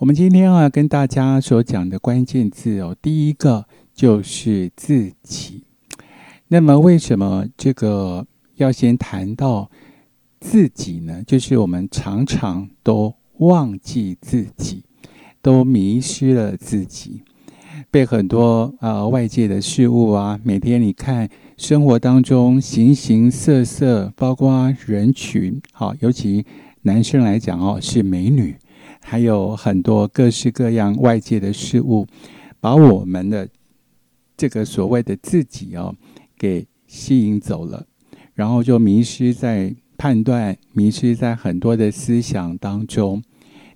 我们今天啊，跟大家所讲的关键字哦，第一个就是自己。那么，为什么这个要先谈到自己呢？就是我们常常都忘记自己，都迷失了自己，被很多啊外界的事物啊，每天你看生活当中形形色色，包括人群，好，尤其男生来讲哦，是美女，还有很多各式各样外界的事物，把我们的这个所谓的自己哦。给吸引走了，然后就迷失在判断，迷失在很多的思想当中。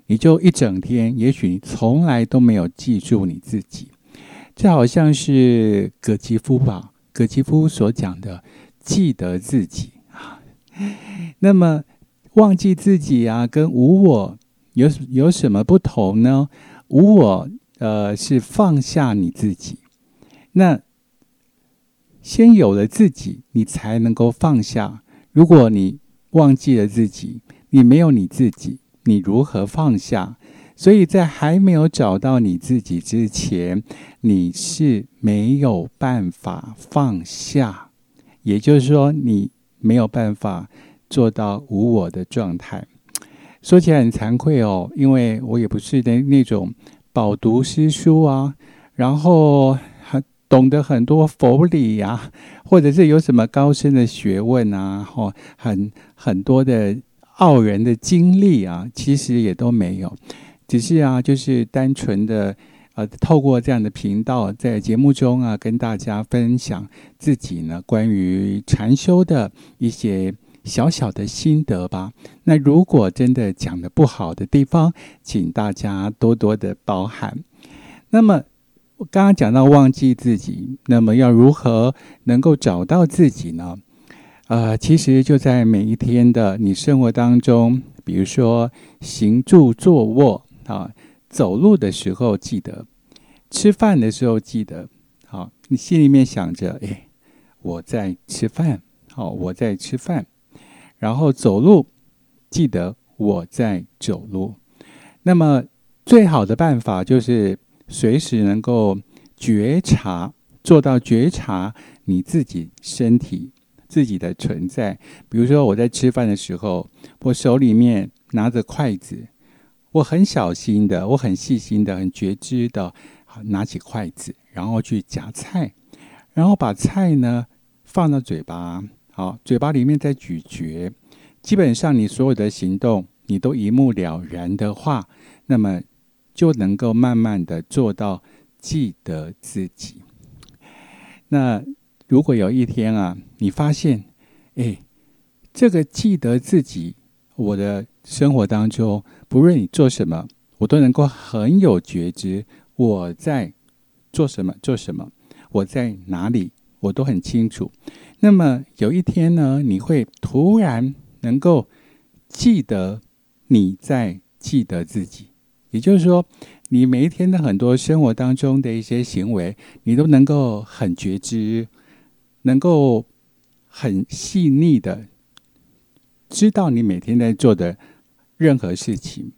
你就一整天，也许你从来都没有记住你自己。这好像是葛吉夫吧？葛吉夫所讲的“记得自己”啊。那么忘记自己啊，跟无我有有什么不同呢？无我，呃，是放下你自己。那先有了自己，你才能够放下。如果你忘记了自己，你没有你自己，你如何放下？所以在还没有找到你自己之前，你是没有办法放下。也就是说，你没有办法做到无我的状态。说起来很惭愧哦，因为我也不是那那种饱读诗书啊，然后很。懂得很多佛理呀，或者是有什么高深的学问啊，或很很多的傲人的经历啊，其实也都没有，只是啊，就是单纯的呃，透过这样的频道，在节目中啊，跟大家分享自己呢关于禅修的一些小小的心得吧。那如果真的讲的不好的地方，请大家多多的包涵。那么。我刚刚讲到忘记自己，那么要如何能够找到自己呢？呃，其实就在每一天的你生活当中，比如说行住坐卧啊，走路的时候记得，吃饭的时候记得，好，你心里面想着，哎，我在吃饭，好，我在吃饭，然后走路，记得我在走路。那么最好的办法就是。随时能够觉察，做到觉察你自己身体自己的存在。比如说，我在吃饭的时候，我手里面拿着筷子，我很小心的，我很细心的，很觉知的，拿起筷子，然后去夹菜，然后把菜呢放到嘴巴，好，嘴巴里面在咀嚼。基本上，你所有的行动，你都一目了然的话，那么。就能够慢慢的做到记得自己。那如果有一天啊，你发现，哎，这个记得自己，我的生活当中，不论你做什么，我都能够很有觉知，我在做什么，做什么，我在哪里，我都很清楚。那么有一天呢，你会突然能够记得你在记得自己。也就是说，你每一天的很多生活当中的一些行为，你都能够很觉知，能够很细腻的知道你每天在做的任何事情。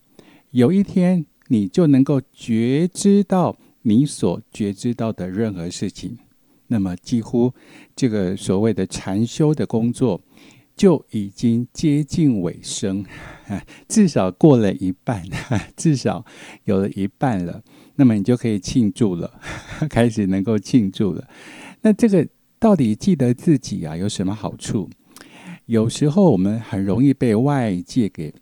有一天，你就能够觉知到你所觉知到的任何事情。那么，几乎这个所谓的禅修的工作。就已经接近尾声，至少过了一半，至少有了一半了。那么你就可以庆祝了，开始能够庆祝了。那这个到底记得自己啊有什么好处？有时候我们很容易被外界给，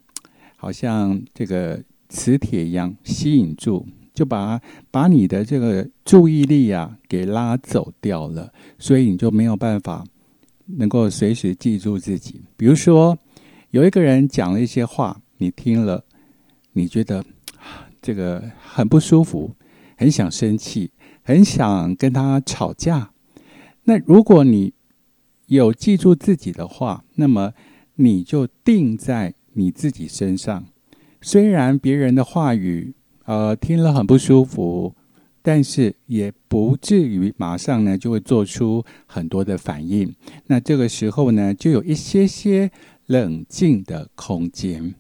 好像这个磁铁一样吸引住，就把把你的这个注意力啊给拉走掉了，所以你就没有办法。能够随时记住自己，比如说有一个人讲了一些话，你听了，你觉得这个很不舒服，很想生气，很想跟他吵架。那如果你有记住自己的话，那么你就定在你自己身上。虽然别人的话语，呃听了很不舒服但是也不至于马上呢就会做出很多的反应。那这个时候呢就有一些些冷静的空间。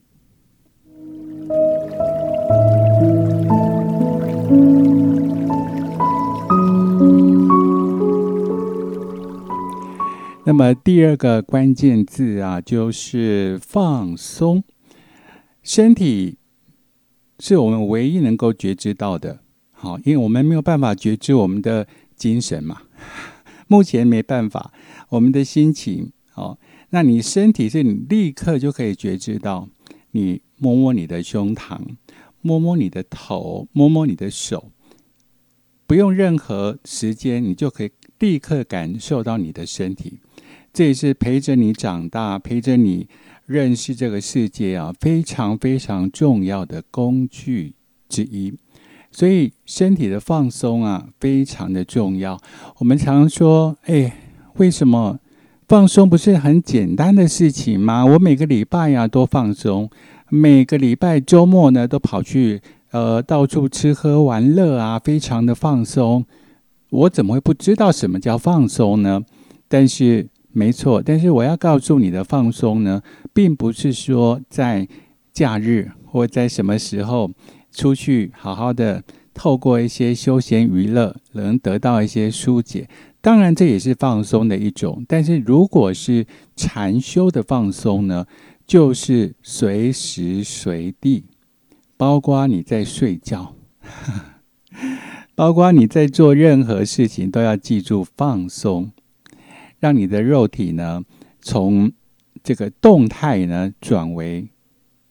那么第二个关键字啊就是放松。身体是我们唯一能够觉知到的，好，因为我们没有办法觉知我们的精神嘛，目前没办法。我们的心情，好，那你身体是你立刻就可以觉知到，你摸摸你的胸膛，摸摸你的头，摸摸你的手，不用任何时间，你就可以立刻感受到你的身体。这也是陪着你长大、陪着你认识这个世界啊，非常非常重要的工具之一。所以身体的放松啊，非常的重要。我们常说，哎，为什么放松不是很简单的事情吗？我每个礼拜呀都放松，每个礼拜周末呢都跑去呃到处吃喝玩乐啊，非常的放松。我怎么会不知道什么叫放松呢？但是。没错，但是我要告诉你的放松呢，并不是说在假日或在什么时候出去好好的透过一些休闲娱乐能得到一些疏解。当然，这也是放松的一种。但是如果是禅修的放松呢，就是随时随地，包括你在睡觉，包括你在做任何事情，都要记住放松。让你的肉体呢，从这个动态呢转为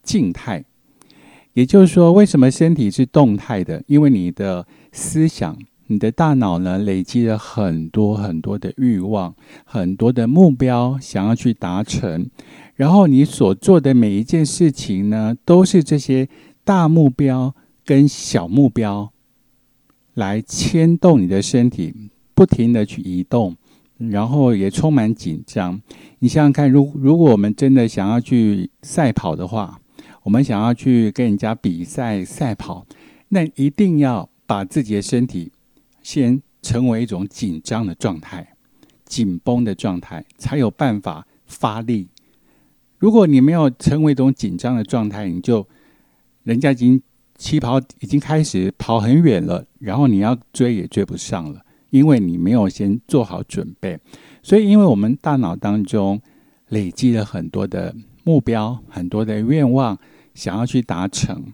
静态，也就是说，为什么身体是动态的？因为你的思想、你的大脑呢，累积了很多很多的欲望、很多的目标，想要去达成。然后你所做的每一件事情呢，都是这些大目标跟小目标来牵动你的身体，不停的去移动。然后也充满紧张。你想想看，如如果我们真的想要去赛跑的话，我们想要去跟人家比赛赛跑，那一定要把自己的身体先成为一种紧张的状态、紧绷的状态，才有办法发力。如果你没有成为一种紧张的状态，你就人家已经起跑已经开始跑很远了，然后你要追也追不上了。因为你没有先做好准备，所以因为我们大脑当中累积了很多的目标、很多的愿望，想要去达成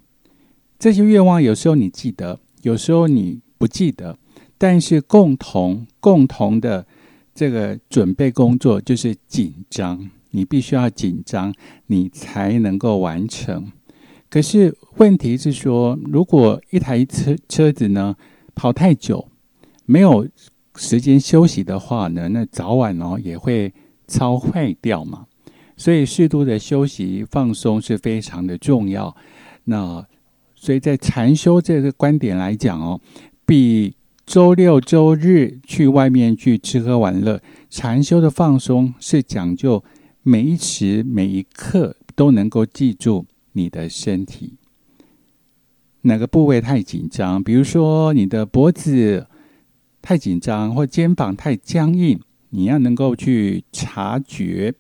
这些愿望。有时候你记得，有时候你不记得，但是共同共同的这个准备工作就是紧张。你必须要紧张，你才能够完成。可是问题是说，如果一台车车子呢跑太久，没有时间休息的话呢，那早晚哦也会超坏掉嘛。所以适度的休息放松是非常的重要。那所以在禅修这个观点来讲哦，比周六周日去外面去吃喝玩乐，禅修的放松是讲究每一时每一刻都能够记住你的身体哪个部位太紧张，比如说你的脖子。太紧张或肩膀太僵硬，你要能够去察觉、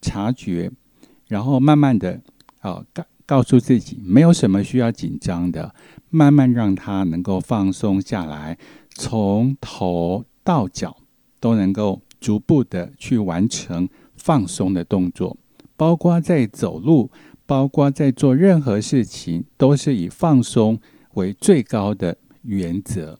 察觉，然后慢慢的啊告告诉自己，没有什么需要紧张的，慢慢让它能够放松下来，从头到脚都能够逐步的去完成放松的动作，包括在走路，包括在做任何事情，都是以放松为最高的原则。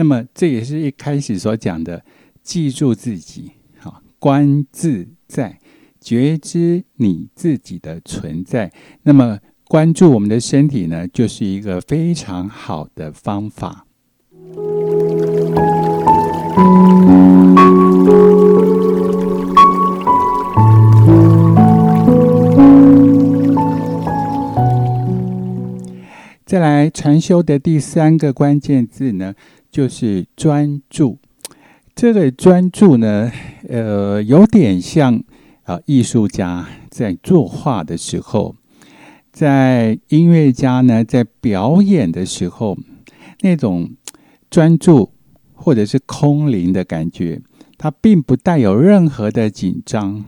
那么，这也是一开始所讲的，记住自己，好，观自在，觉知你自己的存在。那么，关注我们的身体呢，就是一个非常好的方法。再来，禅修的第三个关键字呢？就是专注，这个专注呢，呃，有点像啊，艺术家在作画的时候，在音乐家呢在表演的时候，那种专注或者是空灵的感觉，它并不带有任何的紧张。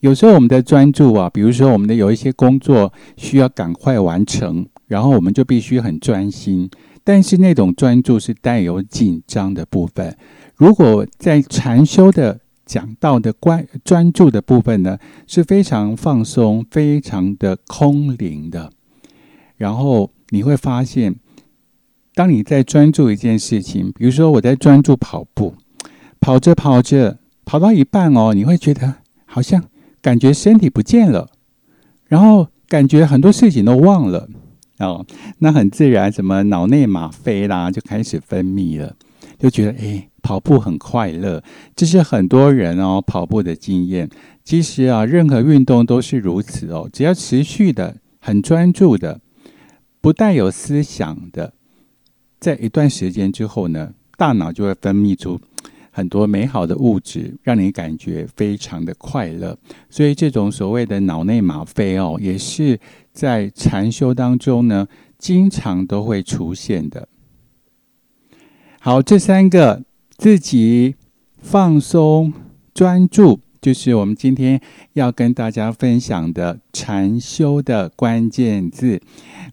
有时候我们的专注啊，比如说我们的有一些工作需要赶快完成，然后我们就必须很专心。但是那种专注是带有紧张的部分。如果在禅修的讲到的关专注的部分呢，是非常放松、非常的空灵的。然后你会发现，当你在专注一件事情，比如说我在专注跑步，跑着跑着，跑到一半哦，你会觉得好像感觉身体不见了，然后感觉很多事情都忘了哦，那很自然，什么脑内吗啡啦就开始分泌了。就觉得哎，跑步很快乐，这是很多人哦跑步的经验。其实啊，任何运动都是如此哦。只要持续的、很专注的、不带有思想的，在一段时间之后呢，大脑就会分泌出很多美好的物质，让你感觉非常的快乐。所以，这种所谓的脑内吗啡哦，也是在禅修当中呢，经常都会出现的。好，这三个自己放松、专注，就是我们今天要跟大家分享的禅修的关键字。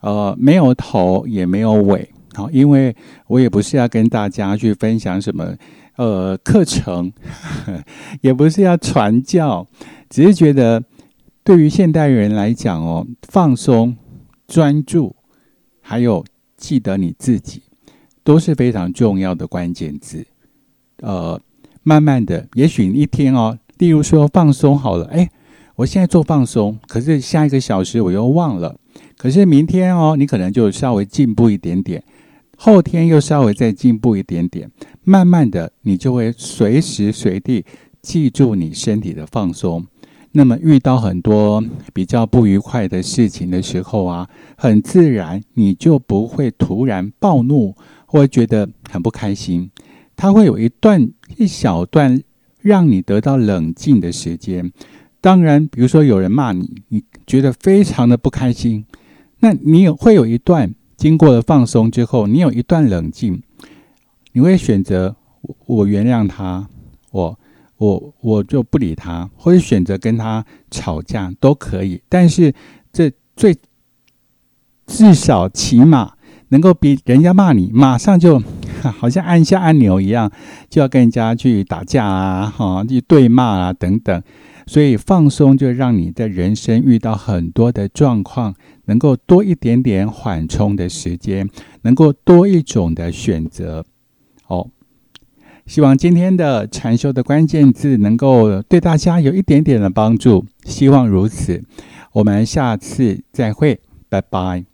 呃，没有头也没有尾，好，因为我也不是要跟大家去分享什么呃课程，也不是要传教，只是觉得对于现代人来讲哦，放松、专注，还有记得你自己。都是非常重要的关键字，呃，慢慢的，也许一天哦，例如说放松好了，哎，我现在做放松，可是下一个小时我又忘了，可是明天哦，你可能就稍微进步一点点，后天又稍微再进步一点点，慢慢的，你就会随时随地记住你身体的放松。那么遇到很多比较不愉快的事情的时候啊，很自然你就不会突然暴怒。或觉得很不开心，他会有一段一小段让你得到冷静的时间。当然，比如说有人骂你，你觉得非常的不开心，那你有会有一段经过了放松之后，你有一段冷静，你会选择我原谅他，我我我就不理他，或者选择跟他吵架都可以。但是这最至少起码。能够比人家骂你，马上就好像按下按钮一样，就要跟人家去打架啊，哈，去对骂啊等等。所以放松就让你在人生遇到很多的状况，能够多一点点缓冲的时间，能够多一种的选择。希望今天的禅修的关键字能够对大家有一点点的帮助，希望如此。我们下次再会，拜拜。